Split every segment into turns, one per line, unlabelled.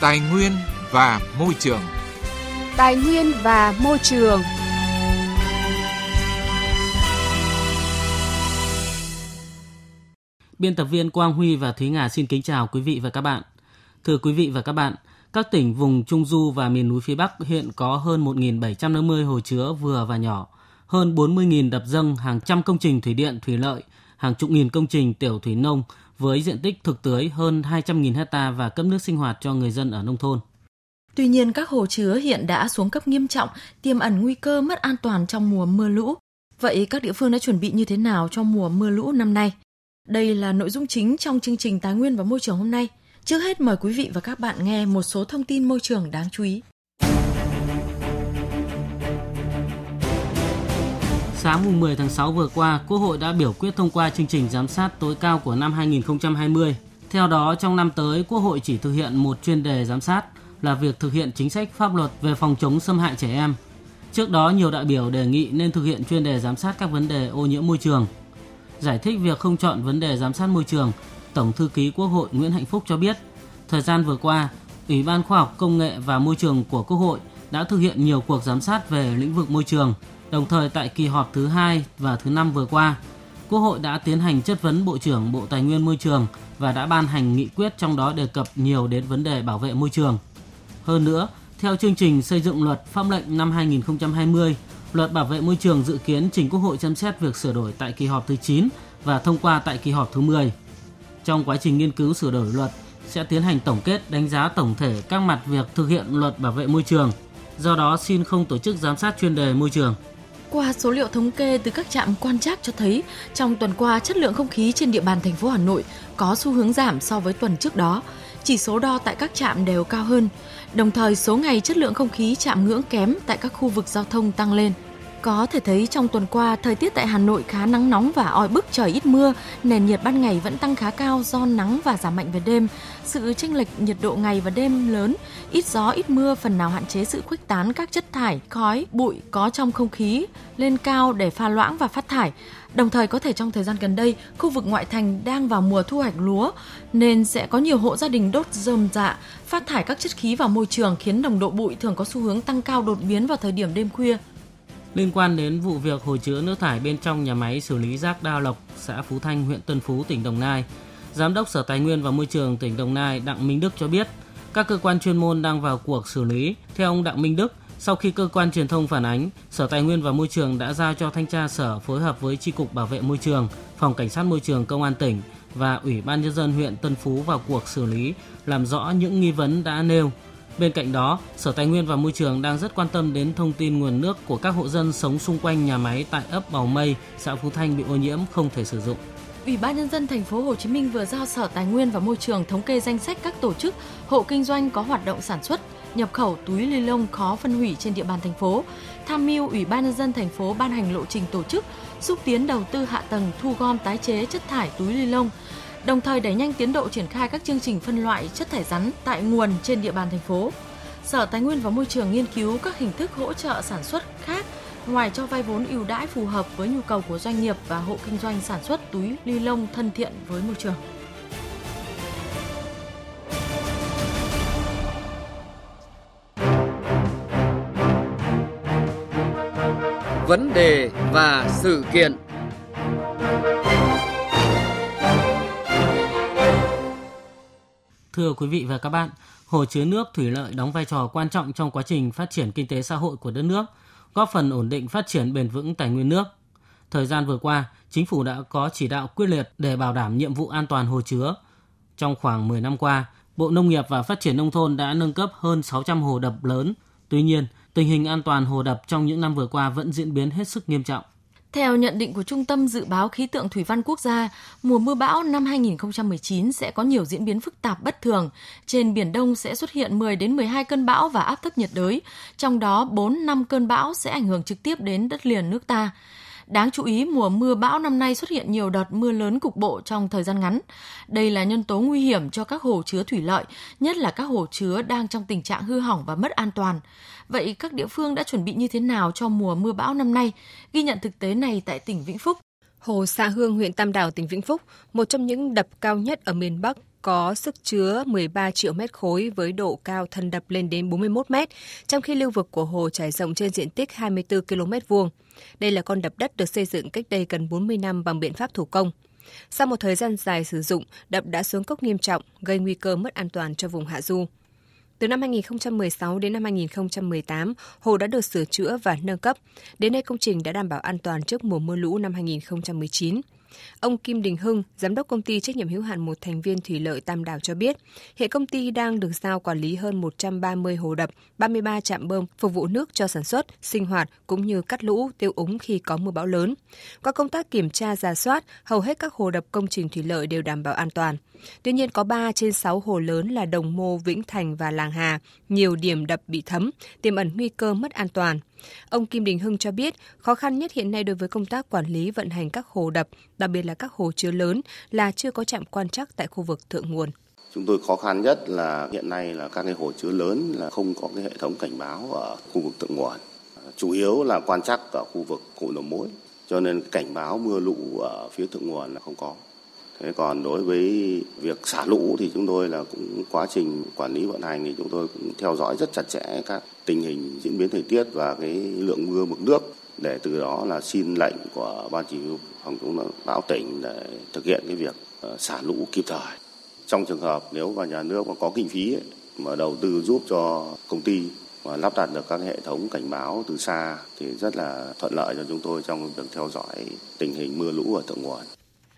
Tài nguyên và môi trường.
Tài nguyên và môi trường.
Biên tập viên Quang Huy và Thúy Ngà xin kính chào quý vị và các bạn. Thưa quý vị và các bạn, các tỉnh vùng Trung Du và miền núi phía Bắc hiện có hơn 1.750 hồ chứa vừa và nhỏ, hơn 40.000 đập dâng, hàng trăm công trình thủy điện, thủy lợi, hàng chục nghìn công trình tiểu thủy nông với diện tích thực tưới hơn 200.000 hecta và cấp nước sinh hoạt cho người dân ở nông thôn.
Tuy nhiên, các hồ chứa hiện đã xuống cấp nghiêm trọng, tiềm ẩn nguy cơ mất an toàn trong mùa mưa lũ. Vậy các địa phương đã chuẩn bị như thế nào cho mùa mưa lũ năm nay? Đây là nội dung chính trong chương trình Tài nguyên và Môi trường hôm nay. Trước hết mời quý vị và các bạn nghe một số thông tin môi trường đáng chú ý.
Sáng mùng 10 tháng 6 vừa qua, Quốc hội đã biểu quyết thông qua chương trình giám sát tối cao của năm 2020. Theo đó, trong năm tới, Quốc hội chỉ thực hiện một chuyên đề giám sát là việc thực hiện chính sách pháp luật về phòng chống xâm hại trẻ em. Trước đó, nhiều đại biểu đề nghị nên thực hiện chuyên đề giám sát các vấn đề ô nhiễm môi trường. Giải thích việc không chọn vấn đề giám sát môi trường, Tổng thư ký Quốc hội Nguyễn Hạnh Phúc cho biết, thời gian vừa qua, Ủy ban Khoa học Công nghệ và Môi trường của Quốc hội đã thực hiện nhiều cuộc giám sát về lĩnh vực môi trường – Đồng thời tại kỳ họp thứ hai và thứ năm vừa qua, Quốc hội đã tiến hành chất vấn Bộ trưởng Bộ Tài nguyên Môi trường và đã ban hành nghị quyết trong đó đề cập nhiều đến vấn đề bảo vệ môi trường. Hơn nữa, theo chương trình xây dựng luật pháp lệnh năm 2020, luật bảo vệ môi trường dự kiến trình Quốc hội xem xét việc sửa đổi tại kỳ họp thứ 9 và thông qua tại kỳ họp thứ 10. Trong quá trình nghiên cứu sửa đổi luật, sẽ tiến hành tổng kết đánh giá tổng thể các mặt việc thực hiện luật bảo vệ môi trường. Do đó xin không tổ chức giám sát chuyên đề môi trường.
Qua số liệu thống kê từ các trạm quan trắc cho thấy, trong tuần qua chất lượng không khí trên địa bàn thành phố Hà Nội có xu hướng giảm so với tuần trước đó. Chỉ số đo tại các trạm đều cao hơn. Đồng thời số ngày chất lượng không khí chạm ngưỡng kém tại các khu vực giao thông tăng lên. Có thể thấy trong tuần qua, thời tiết tại Hà Nội khá nắng nóng và oi bức trời ít mưa, nền nhiệt ban ngày vẫn tăng khá cao do nắng và giảm mạnh về đêm. Sự chênh lệch nhiệt độ ngày và đêm lớn, ít gió ít mưa phần nào hạn chế sự khuếch tán các chất thải, khói, bụi có trong không khí lên cao để pha loãng và phát thải. Đồng thời có thể trong thời gian gần đây, khu vực ngoại thành đang vào mùa thu hoạch lúa nên sẽ có nhiều hộ gia đình đốt rơm dạ, phát thải các chất khí vào môi trường khiến nồng độ bụi thường có xu hướng tăng cao đột biến vào thời điểm đêm khuya.
Liên quan đến vụ việc hồ chứa nước thải bên trong nhà máy xử lý rác Đa Lộc, xã Phú Thanh, huyện Tân Phú, tỉnh Đồng Nai, Giám đốc Sở Tài nguyên và Môi trường tỉnh Đồng Nai Đặng Minh Đức cho biết, các cơ quan chuyên môn đang vào cuộc xử lý. Theo ông Đặng Minh Đức, sau khi cơ quan truyền thông phản ánh, Sở Tài nguyên và Môi trường đã giao cho thanh tra sở phối hợp với Tri cục Bảo vệ môi trường, Phòng Cảnh sát môi trường Công an tỉnh và Ủy ban nhân dân huyện Tân Phú vào cuộc xử lý, làm rõ những nghi vấn đã nêu. Bên cạnh đó, Sở Tài nguyên và Môi trường đang rất quan tâm đến thông tin nguồn nước của các hộ dân sống xung quanh nhà máy tại ấp Bào Mây, xã Phú Thanh bị ô nhiễm không thể sử dụng.
Ủy ban nhân dân thành phố Hồ Chí Minh vừa giao Sở Tài nguyên và Môi trường thống kê danh sách các tổ chức, hộ kinh doanh có hoạt động sản xuất, nhập khẩu túi ni lông khó phân hủy trên địa bàn thành phố, tham mưu Ủy ban nhân dân thành phố ban hành lộ trình tổ chức, xúc tiến đầu tư hạ tầng thu gom tái chế chất thải túi ni lông, đồng thời đẩy nhanh tiến độ triển khai các chương trình phân loại chất thải rắn tại nguồn trên địa bàn thành phố. Sở Tài nguyên và Môi trường nghiên cứu các hình thức hỗ trợ sản xuất khác ngoài cho vay vốn ưu đãi phù hợp với nhu cầu của doanh nghiệp và hộ kinh doanh sản xuất túi ni lông thân thiện với môi trường.
Vấn đề và sự kiện
Thưa quý vị và các bạn, hồ chứa nước thủy lợi đóng vai trò quan trọng trong quá trình phát triển kinh tế xã hội của đất nước, góp phần ổn định phát triển bền vững tài nguyên nước. Thời gian vừa qua, chính phủ đã có chỉ đạo quyết liệt để bảo đảm nhiệm vụ an toàn hồ chứa. Trong khoảng 10 năm qua, Bộ Nông nghiệp và Phát triển Nông thôn đã nâng cấp hơn 600 hồ đập lớn. Tuy nhiên, tình hình an toàn hồ đập trong những năm vừa qua vẫn diễn biến hết sức nghiêm trọng.
Theo nhận định của Trung tâm Dự báo Khí tượng Thủy văn Quốc gia, mùa mưa bão năm 2019 sẽ có nhiều diễn biến phức tạp bất thường. Trên Biển Đông sẽ xuất hiện 10 đến 12 cơn bão và áp thấp nhiệt đới, trong đó 4-5 cơn bão sẽ ảnh hưởng trực tiếp đến đất liền nước ta. Đáng chú ý, mùa mưa bão năm nay xuất hiện nhiều đợt mưa lớn cục bộ trong thời gian ngắn. Đây là nhân tố nguy hiểm cho các hồ chứa thủy lợi, nhất là các hồ chứa đang trong tình trạng hư hỏng và mất an toàn. Vậy các địa phương đã chuẩn bị như thế nào cho mùa mưa bão năm nay? Ghi nhận thực tế này tại tỉnh Vĩnh Phúc.
Hồ Sa Hương, huyện Tam Đảo, tỉnh Vĩnh Phúc, một trong những đập cao nhất ở miền Bắc, có sức chứa 13 triệu mét khối với độ cao thân đập lên đến 41 mét, trong khi lưu vực của hồ trải rộng trên diện tích 24 km vuông. Đây là con đập đất được xây dựng cách đây gần 40 năm bằng biện pháp thủ công. Sau một thời gian dài sử dụng, đập đã xuống cốc nghiêm trọng, gây nguy cơ mất an toàn cho vùng hạ du. Từ năm 2016 đến năm 2018, hồ đã được sửa chữa và nâng cấp. Đến nay công trình đã đảm bảo an toàn trước mùa mưa lũ năm 2019. Ông Kim Đình Hưng, giám đốc công ty trách nhiệm hữu hạn một thành viên thủy lợi Tam Đảo cho biết, hiện công ty đang được giao quản lý hơn 130 hồ đập, 33 trạm bơm phục vụ nước cho sản xuất, sinh hoạt cũng như cắt lũ, tiêu úng khi có mưa bão lớn. Qua công tác kiểm tra giả soát, hầu hết các hồ đập công trình thủy lợi đều đảm bảo an toàn. Tuy nhiên có 3 trên 6 hồ lớn là Đồng Mô, Vĩnh Thành và Làng Hà, nhiều điểm đập bị thấm, tiềm ẩn nguy cơ mất an toàn. Ông Kim Đình Hưng cho biết, khó khăn nhất hiện nay đối với công tác quản lý vận hành các hồ đập, đặc biệt là các hồ chứa lớn là chưa có trạm quan trắc tại khu vực thượng nguồn.
Chúng tôi khó khăn nhất là hiện nay là các cái hồ chứa lớn là không có cái hệ thống cảnh báo ở khu vực thượng nguồn. Chủ yếu là quan trắc ở khu vực cụ đầu mối, cho nên cảnh báo mưa lũ ở phía thượng nguồn là không có. Thế còn đối với việc xả lũ thì chúng tôi là cũng quá trình quản lý vận hành thì chúng tôi cũng theo dõi rất chặt chẽ các tình hình diễn biến thời tiết và cái lượng mưa mực nước để từ đó là xin lệnh của ban chỉ huy phòng chống bão tỉnh để thực hiện cái việc ờ, xả lũ kịp thời. Trong trường hợp nếu mà nhà nước mà có kinh phí ấy, mà đầu tư giúp cho công ty mà lắp đặt được các hệ thống cảnh báo từ xa thì rất là thuận lợi cho chúng tôi trong việc theo dõi tình hình mưa lũ ở thượng nguồn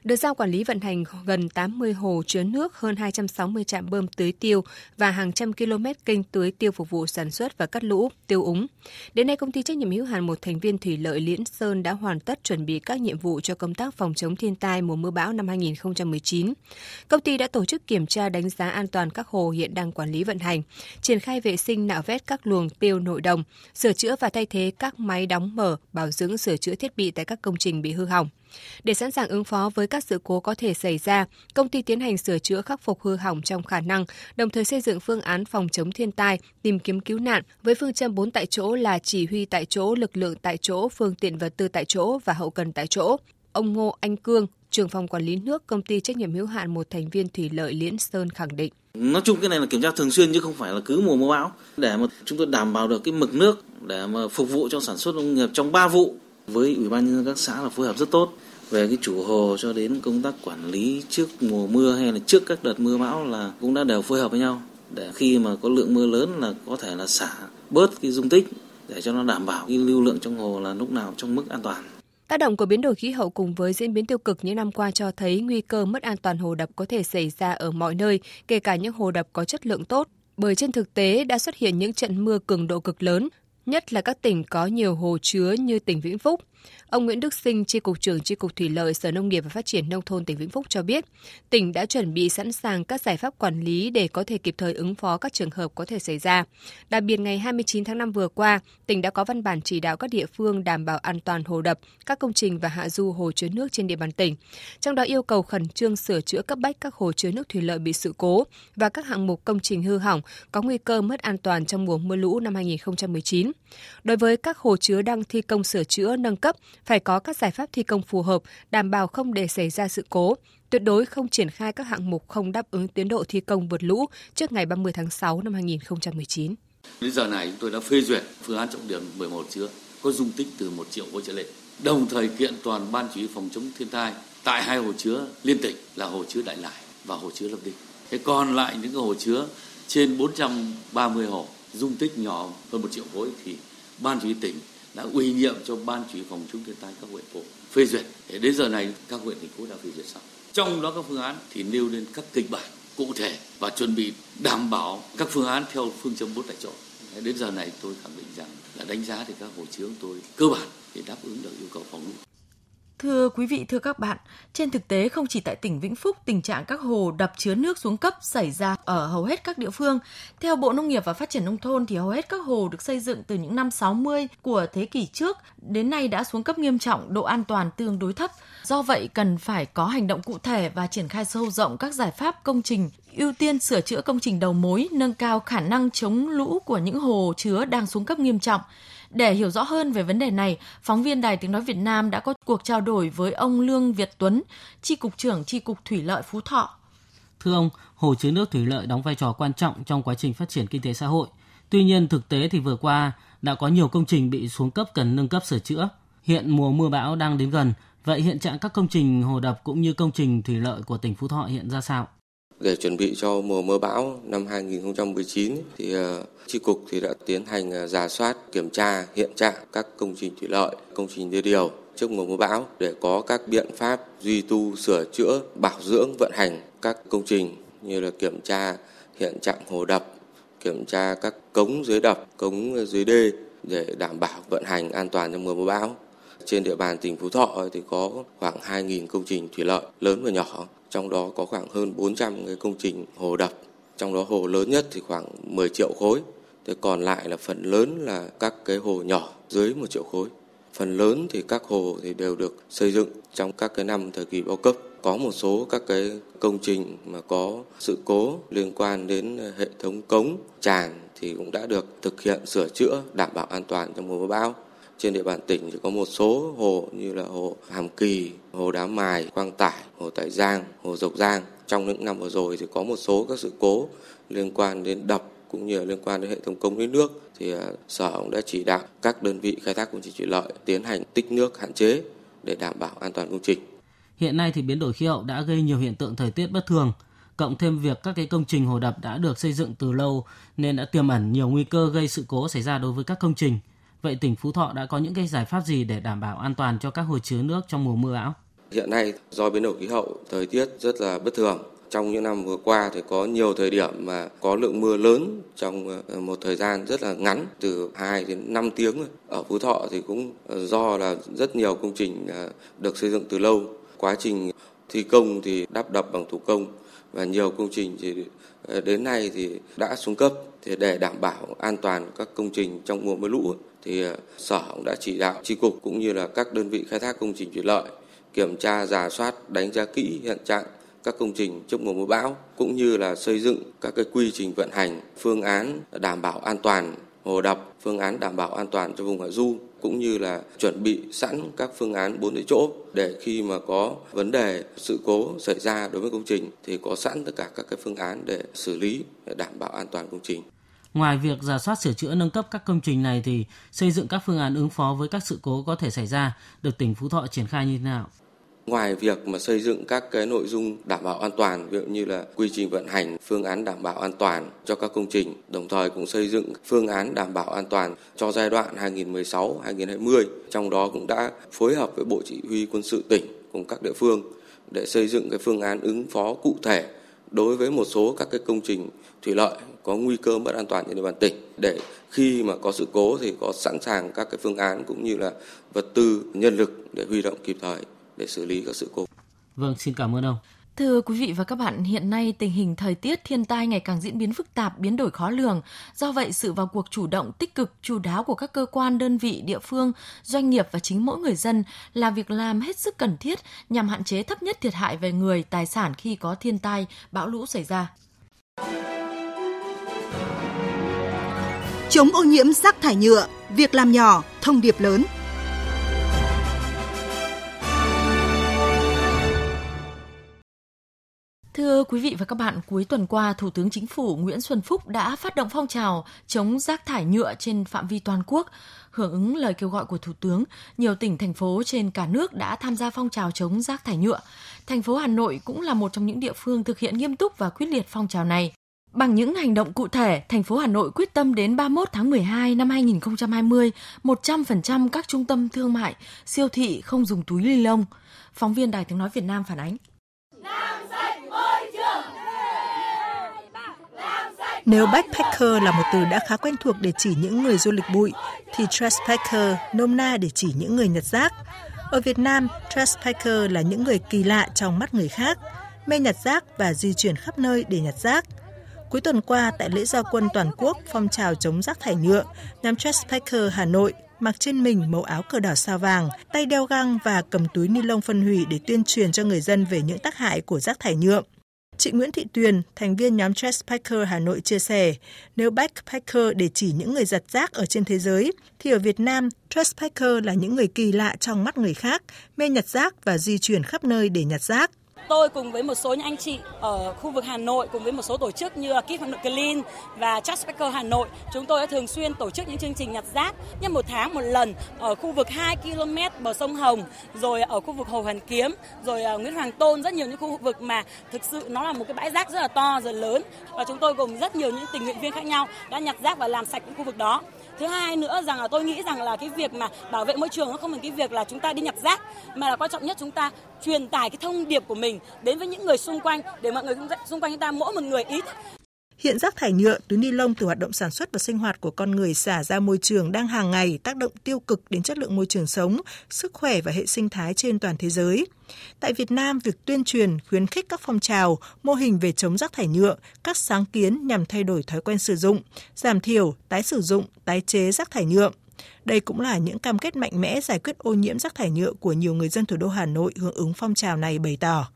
được giao quản lý vận hành gần 80 hồ chứa nước, hơn 260 trạm bơm tưới tiêu và hàng trăm km kênh tưới tiêu phục vụ sản xuất và cắt lũ, tiêu úng. Đến nay, công ty trách nhiệm hữu hạn một thành viên thủy lợi Liễn Sơn đã hoàn tất chuẩn bị các nhiệm vụ cho công tác phòng chống thiên tai mùa mưa bão năm 2019. Công ty đã tổ chức kiểm tra đánh giá an toàn các hồ hiện đang quản lý vận hành, triển khai vệ sinh nạo vét các luồng tiêu nội đồng, sửa chữa và thay thế các máy đóng mở, bảo dưỡng sửa chữa thiết bị tại các công trình bị hư hỏng. Để sẵn sàng ứng phó với các sự cố có thể xảy ra, công ty tiến hành sửa chữa khắc phục hư hỏng trong khả năng, đồng thời xây dựng phương án phòng chống thiên tai, tìm kiếm cứu nạn với phương châm 4 tại chỗ là chỉ huy tại chỗ, lực lượng tại chỗ, phương tiện vật tư tại chỗ và hậu cần tại chỗ. Ông Ngô Anh Cương, trưởng phòng quản lý nước công ty trách nhiệm hữu hạn một thành viên thủy lợi Liễn Sơn khẳng định.
Nói chung cái này là kiểm tra thường xuyên chứ không phải là cứ mùa mưa bão để mà chúng tôi đảm bảo được cái mực nước để mà phục vụ cho sản xuất nông nghiệp trong 3 vụ với ủy ban nhân dân các xã là phối hợp rất tốt về cái chủ hồ cho đến công tác quản lý trước mùa mưa hay là trước các đợt mưa bão là cũng đã đều phối hợp với nhau để khi mà có lượng mưa lớn là có thể là xả bớt cái dung tích để cho nó đảm bảo cái lưu lượng trong hồ là lúc nào trong mức an toàn.
Tác động của biến đổi khí hậu cùng với diễn biến tiêu cực những năm qua cho thấy nguy cơ mất an toàn hồ đập có thể xảy ra ở mọi nơi, kể cả những hồ đập có chất lượng tốt. Bởi trên thực tế đã xuất hiện những trận mưa cường độ cực lớn, nhất là các tỉnh có nhiều hồ chứa như tỉnh Vĩnh Phúc. Ông Nguyễn Đức Sinh, Tri Cục trưởng Tri Cục Thủy lợi Sở Nông nghiệp và Phát triển Nông thôn tỉnh Vĩnh Phúc cho biết, tỉnh đã chuẩn bị sẵn sàng các giải pháp quản lý để có thể kịp thời ứng phó các trường hợp có thể xảy ra. Đặc biệt ngày 29 tháng 5 vừa qua, tỉnh đã có văn bản chỉ đạo các địa phương đảm bảo an toàn hồ đập, các công trình và hạ du hồ chứa nước trên địa bàn tỉnh. Trong đó yêu cầu khẩn trương sửa chữa cấp bách các hồ chứa nước thủy lợi bị sự cố và các hạng mục công trình hư hỏng có nguy cơ mất an toàn trong mùa mưa lũ năm 2019. Đối với các hồ chứa đang thi công sửa chữa nâng cấp, phải có các giải pháp thi công phù hợp, đảm bảo không để xảy ra sự cố, tuyệt đối không triển khai các hạng mục không đáp ứng tiến độ thi công vượt lũ trước ngày 30 tháng 6 năm 2019.
Đến giờ này chúng tôi đã phê duyệt phương án trọng điểm 11 chứa có dung tích từ 1 triệu khối trở lên. Đồng thời kiện toàn ban chỉ huy phòng chống thiên tai tại hai hồ chứa liên tỉnh là hồ chứa Đại Lải và hồ chứa lập định. Thế còn lại những cái hồ chứa trên 430 hồ dung tích nhỏ hơn 1 triệu khối thì ban chỉ huy tỉnh đã ủy nhiệm cho ban chỉ phòng chống thiên tai các huyện phố phê duyệt. Để đến giờ này, các huyện, thành phố đã phê duyệt xong. Trong đó các phương án thì nêu lên các kịch bản cụ thể và chuẩn bị đảm bảo các phương án theo phương châm bốn tại chỗ. Đến giờ này, tôi khẳng định rằng là đánh giá thì các hồ chứa tôi cơ bản để đáp ứng được yêu cầu phòng lũ.
Thưa quý vị, thưa các bạn, trên thực tế không chỉ tại tỉnh Vĩnh Phúc, tình trạng các hồ đập chứa nước xuống cấp xảy ra ở hầu hết các địa phương. Theo Bộ Nông nghiệp và Phát triển Nông thôn thì hầu hết các hồ được xây dựng từ những năm 60 của thế kỷ trước đến nay đã xuống cấp nghiêm trọng, độ an toàn tương đối thấp. Do vậy cần phải có hành động cụ thể và triển khai sâu rộng các giải pháp công trình ưu tiên sửa chữa công trình đầu mối, nâng cao khả năng chống lũ của những hồ chứa đang xuống cấp nghiêm trọng. Để hiểu rõ hơn về vấn đề này, phóng viên Đài Tiếng Nói Việt Nam đã có cuộc trao đổi với ông Lương Việt Tuấn, Tri Cục trưởng Tri Cục Thủy lợi Phú Thọ.
Thưa ông, hồ chứa nước thủy lợi đóng vai trò quan trọng trong quá trình phát triển kinh tế xã hội. Tuy nhiên thực tế thì vừa qua đã có nhiều công trình bị xuống cấp cần nâng cấp sửa chữa. Hiện mùa mưa bão đang đến gần, vậy hiện trạng các công trình hồ đập cũng như công trình thủy lợi của tỉnh Phú Thọ hiện ra sao?
Để chuẩn bị cho mùa mưa bão năm 2019 thì ờ, chi cục thì đã tiến hành ờ, giả soát kiểm tra hiện trạng các công trình thủy lợi, công trình đê điều trước mùa mưa bão để có các biện pháp duy tu, sửa chữa, bảo dưỡng, vận hành các công trình như là kiểm tra hiện trạng hồ đập, kiểm tra các cống dưới đập, cống dưới đê để đảm bảo vận hành an toàn trong mùa mưa bão. Trên địa bàn tỉnh Phú Thọ thì có khoảng 2.000 công trình thủy lợi lớn và nhỏ, trong đó có khoảng hơn 400 cái công trình hồ đập. Trong đó hồ lớn nhất thì khoảng 10 triệu khối, thế còn lại là phần lớn là các cái hồ nhỏ dưới 1 triệu khối. Phần lớn thì các hồ thì đều được xây dựng trong các cái năm thời kỳ bao cấp. Có một số các cái công trình mà có sự cố liên quan đến hệ thống cống, tràn thì cũng đã được thực hiện sửa chữa đảm bảo an toàn trong mùa bão. Trên địa bàn tỉnh thì có một số hồ như là hồ Hàm Kỳ, hồ Đá Mài, Quang Tải, hồ Tại Giang, hồ Dọc Giang. Trong những năm vừa rồi thì có một số các sự cố liên quan đến đập cũng như liên quan đến hệ thống công lấy nước thì à, sở cũng đã chỉ đạo các đơn vị khai thác công trình thủy lợi tiến hành tích nước hạn chế để đảm bảo an toàn công trình.
Hiện nay thì biến đổi khí hậu đã gây nhiều hiện tượng thời tiết bất thường, cộng thêm việc các cái công trình hồ đập đã được xây dựng từ lâu nên đã tiềm ẩn nhiều nguy cơ gây sự cố xảy ra đối với các công trình. Vậy tỉnh Phú Thọ đã có những cái giải pháp gì để đảm bảo an toàn cho các hồ chứa nước trong mùa mưa bão?
Hiện nay do biến đổi khí hậu, thời tiết rất là bất thường. Trong những năm vừa qua thì có nhiều thời điểm mà có lượng mưa lớn trong ờ, một thời gian rất là ngắn từ 2 đến 5 tiếng. Ở Phú Thọ thì cũng ờ, do là rất nhiều công trình ờ, được xây dựng từ lâu. Quá trình thi công thì đắp đập bằng thủ công và nhiều công trình thì ờ, đến nay thì đã xuống cấp. Thì để đảm bảo an toàn các công trình trong mùa mưa lũ, thì ờ, sở cũng đã chỉ đạo tri cục cũng như là các đơn vị khai thác công trình thủy lợi kiểm tra giả soát, đánh giá kỹ hiện trạng các công trình trước mùa mưa bão, cũng như là xây dựng các cái quy trình vận hành, phương án đảm bảo an toàn hồ đập, phương án đảm bảo an toàn cho vùng hạ du cũng như là chuẩn bị sẵn các phương án bốn tại chỗ để khi mà có vấn đề, sự cố xảy ra đối với công trình thì có sẵn tất cả các cái phương án để xử lý, để đảm bảo an toàn công trình.
Ngoài việc giả soát sửa chữa nâng cấp các công trình này thì xây dựng các phương án ứng phó với các sự cố có thể xảy ra, được tỉnh Phú Thọ triển khai như thế nào?
Ngoài việc mà xây dựng các cái nội dung đảm bảo an toàn, ví dụ như là quy trình vận hành, phương án đảm bảo an toàn cho các công trình, đồng thời cũng xây dựng phương án đảm bảo an toàn cho giai đoạn 2016-2020. Trong đó cũng đã phối hợp với Bộ Chỉ huy Quân sự tỉnh cùng các địa phương để xây dựng cái phương án ứng phó cụ thể đối với một số các cái công trình thủy lợi có nguy cơ mất an toàn trên địa bàn tỉnh để khi mà có sự cố thì có sẵn sàng các cái phương án cũng như là vật tư nhân lực để huy động kịp thời để xử lý các sự cố.
Vâng, xin cảm ơn ông.
Thưa quý vị và các bạn, hiện nay tình hình thời tiết thiên tai ngày càng diễn biến phức tạp, biến đổi khó lường. Do vậy, sự vào cuộc chủ động, tích cực, chủ đáo của các cơ quan, đơn vị, địa phương, doanh nghiệp và chính mỗi người dân là việc làm hết sức cần thiết nhằm hạn chế thấp nhất thiệt hại về người, tài sản khi có thiên tai, bão lũ xảy ra.
Chống ô nhiễm rác thải nhựa, việc làm nhỏ, thông điệp lớn –
Thưa quý vị và các bạn, cuối tuần qua, Thủ tướng Chính phủ Nguyễn Xuân Phúc đã phát động phong trào chống rác thải nhựa trên phạm vi toàn quốc. Hưởng ứng lời kêu gọi của Thủ tướng, nhiều tỉnh, thành phố trên cả nước đã tham gia phong trào chống rác thải nhựa. Thành phố Hà Nội cũng là một trong những địa phương thực hiện nghiêm túc và quyết liệt phong trào này. Bằng những hành động cụ thể, thành phố Hà Nội quyết tâm đến 31 tháng 12 năm 2020, 100% các trung tâm thương mại, siêu thị không dùng túi ni lông. Phóng viên Đài Tiếng Nói Việt Nam phản ánh.
Nếu backpacker là một từ đã khá quen thuộc để chỉ những người du lịch bụi, thì trashpacker nôm na để chỉ những người nhặt rác. Ở Việt Nam, trashpacker là những người kỳ lạ trong mắt người khác, mê nhặt rác và di chuyển khắp nơi để nhặt rác. Cuối tuần qua, tại lễ gia quân toàn quốc phong trào chống rác thải nhựa, nhóm Trashpacker Hà Nội mặc trên mình màu áo cờ đỏ sao vàng, tay đeo găng và cầm túi ni lông phân hủy để tuyên truyền cho người dân về những tác hại của rác thải nhựa. Chị Nguyễn Thị Tuyền, thành viên nhóm Trashpacker Hà Nội chia sẻ, nếu backpacker để chỉ những người giặt rác ở trên thế giới, thì ở Việt Nam, Trashpacker là những người kỳ lạ trong mắt người khác, mê nhặt rác và di chuyển khắp nơi để nhặt rác
tôi cùng với một số những anh chị ở khu vực Hà Nội cùng với một số tổ chức như Keep Hà Nội Clean và Just Packer Hà Nội, chúng tôi đã thường xuyên tổ chức những chương trình nhặt rác nhân một tháng một lần ở khu vực 2 km bờ sông Hồng, rồi ở khu vực Hồ Hoàn Kiếm, rồi à, Nguyễn Hoàng Tôn rất nhiều những khu vực mà thực sự nó là một cái bãi rác rất là to rất lớn. Và chúng tôi cùng rất nhiều những tình nguyện viên khác nhau đã nhặt rác và làm sạch những khu vực đó thứ hai nữa rằng là tôi nghĩ rằng là cái việc mà bảo vệ môi trường nó không phải cái việc là chúng ta đi nhặt rác, mà là quan trọng nhất chúng ta truyền tải cái thông điệp của mình đến với những người xung quanh, để mọi người xung quanh chúng ta mỗi một người ý thức.
Hiện rác thải nhựa, túi ni lông từ hoạt động sản xuất và sinh hoạt của con người xả ra môi trường đang hàng ngày tác động tiêu cực đến chất lượng môi trường sống, sức khỏe và hệ sinh thái trên toàn thế giới. Tại Việt Nam, việc tuyên truyền, khuyến khích các phong trào, mô hình về chống rác thải nhựa, các sáng kiến nhằm thay đổi thói quen sử dụng, giảm thiểu, tái sử dụng, tái chế rác thải nhựa. Đây cũng là những cam kết mạnh mẽ giải quyết ô nhiễm rác thải nhựa của nhiều người dân thủ đô Hà Nội hưởng ứng phong trào này bày tỏ.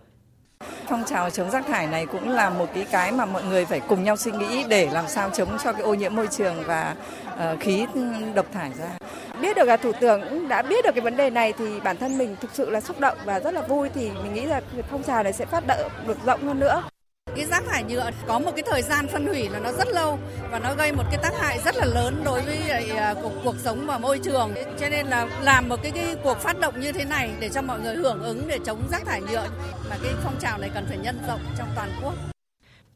Phong trào chống rác thải này cũng là một cái cái mà mọi người phải cùng nhau suy nghĩ để làm sao chống cho cái ô nhiễm môi trường và uh, khí độc thải ra.
Biết được là thủ tướng cũng đã biết được cái vấn đề này thì bản thân mình thực sự là xúc động và rất là vui thì mình nghĩ là phong trào này sẽ phát động được rộng hơn nữa.
Cái rác thải nhựa có một cái thời gian phân hủy là nó rất lâu và nó gây một cái tác hại rất là lớn đối với à, à cuộc, cuộc sống và môi trường. Cho nên là làm một cái, cái cuộc phát động như thế này để cho mọi người hưởng ứng để chống rác thải nhựa mà cái phong trào này cần phải nhân rộng trong toàn quốc.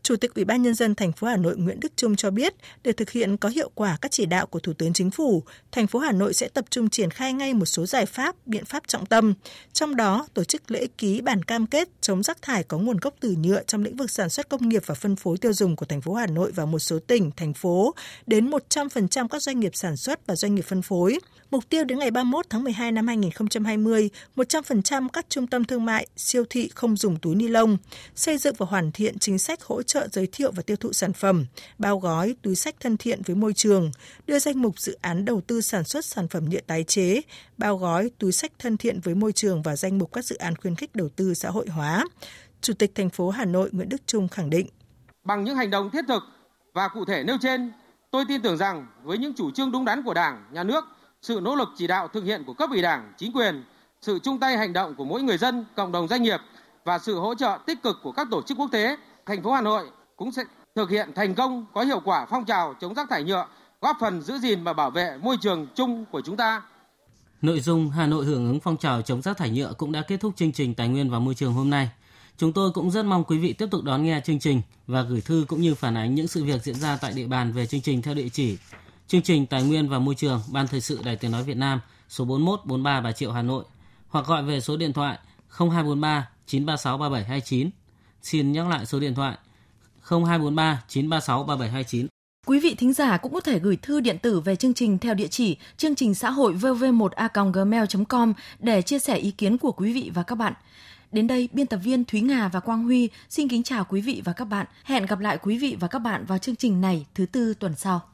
Chủ tịch Ủy ban nhân dân thành phố Hà Nội Nguyễn Đức Trung cho biết, để thực hiện có hiệu quả các chỉ đạo của Thủ tướng Chính phủ, thành phố Hà Nội sẽ tập trung triển khai ngay một số giải pháp, biện pháp trọng tâm, trong đó tổ chức lễ ký bản cam kết chống rác thải có nguồn gốc từ nhựa trong lĩnh vực sản xuất công nghiệp và phân phối tiêu dùng của thành phố Hà Nội và một số tỉnh, thành phố đến 100% các doanh nghiệp sản xuất và doanh nghiệp phân phối. Mục tiêu đến ngày 31 tháng 12 năm 2020, 100% các trung tâm thương mại, siêu thị không dùng túi ni lông, xây dựng và hoàn thiện chính sách hỗ trợ trợ giới thiệu và tiêu thụ sản phẩm, bao gói túi sách thân thiện với môi trường, đưa danh mục dự án đầu tư sản xuất sản phẩm nhựa tái chế, bao gói túi sách thân thiện với môi trường và danh mục các dự án khuyến khích đầu tư xã hội hóa. Chủ tịch thành phố Hà Nội Nguyễn Đức Trung khẳng định.
Bằng những hành động thiết thực và cụ thể nêu trên, tôi tin tưởng rằng với những chủ trương đúng đắn của Đảng, Nhà nước, sự nỗ lực chỉ đạo thực hiện của cấp ủy Đảng, chính quyền, sự chung tay hành động của mỗi người dân, cộng đồng doanh nghiệp và sự hỗ trợ tích cực của các tổ chức quốc tế, thành phố Hà Nội cũng sẽ thực hiện thành công có hiệu quả phong trào chống rác thải nhựa, góp phần giữ gìn và bảo vệ môi trường chung của chúng ta.
Nội dung Hà Nội hưởng ứng phong trào chống rác thải nhựa cũng đã kết thúc chương trình Tài nguyên và Môi trường hôm nay. Chúng tôi cũng rất mong quý vị tiếp tục đón nghe chương trình và gửi thư cũng như phản ánh những sự việc diễn ra tại địa bàn về chương trình theo địa chỉ chương trình Tài nguyên và Môi trường Ban Thời sự Đài Tiếng Nói Việt Nam số 41 43 Bà Triệu Hà Nội hoặc gọi về số điện thoại 0243 936 3729. Xin nhắc lại số điện thoại 0243 936 3729.
Quý vị thính giả cũng có thể gửi thư điện tử về chương trình theo địa chỉ chương trình xã hội vv1a.gmail.com để chia sẻ ý kiến của quý vị và các bạn. Đến đây, biên tập viên Thúy Nga và Quang Huy xin kính chào quý vị và các bạn. Hẹn gặp lại quý vị và các bạn vào chương trình này thứ tư tuần sau.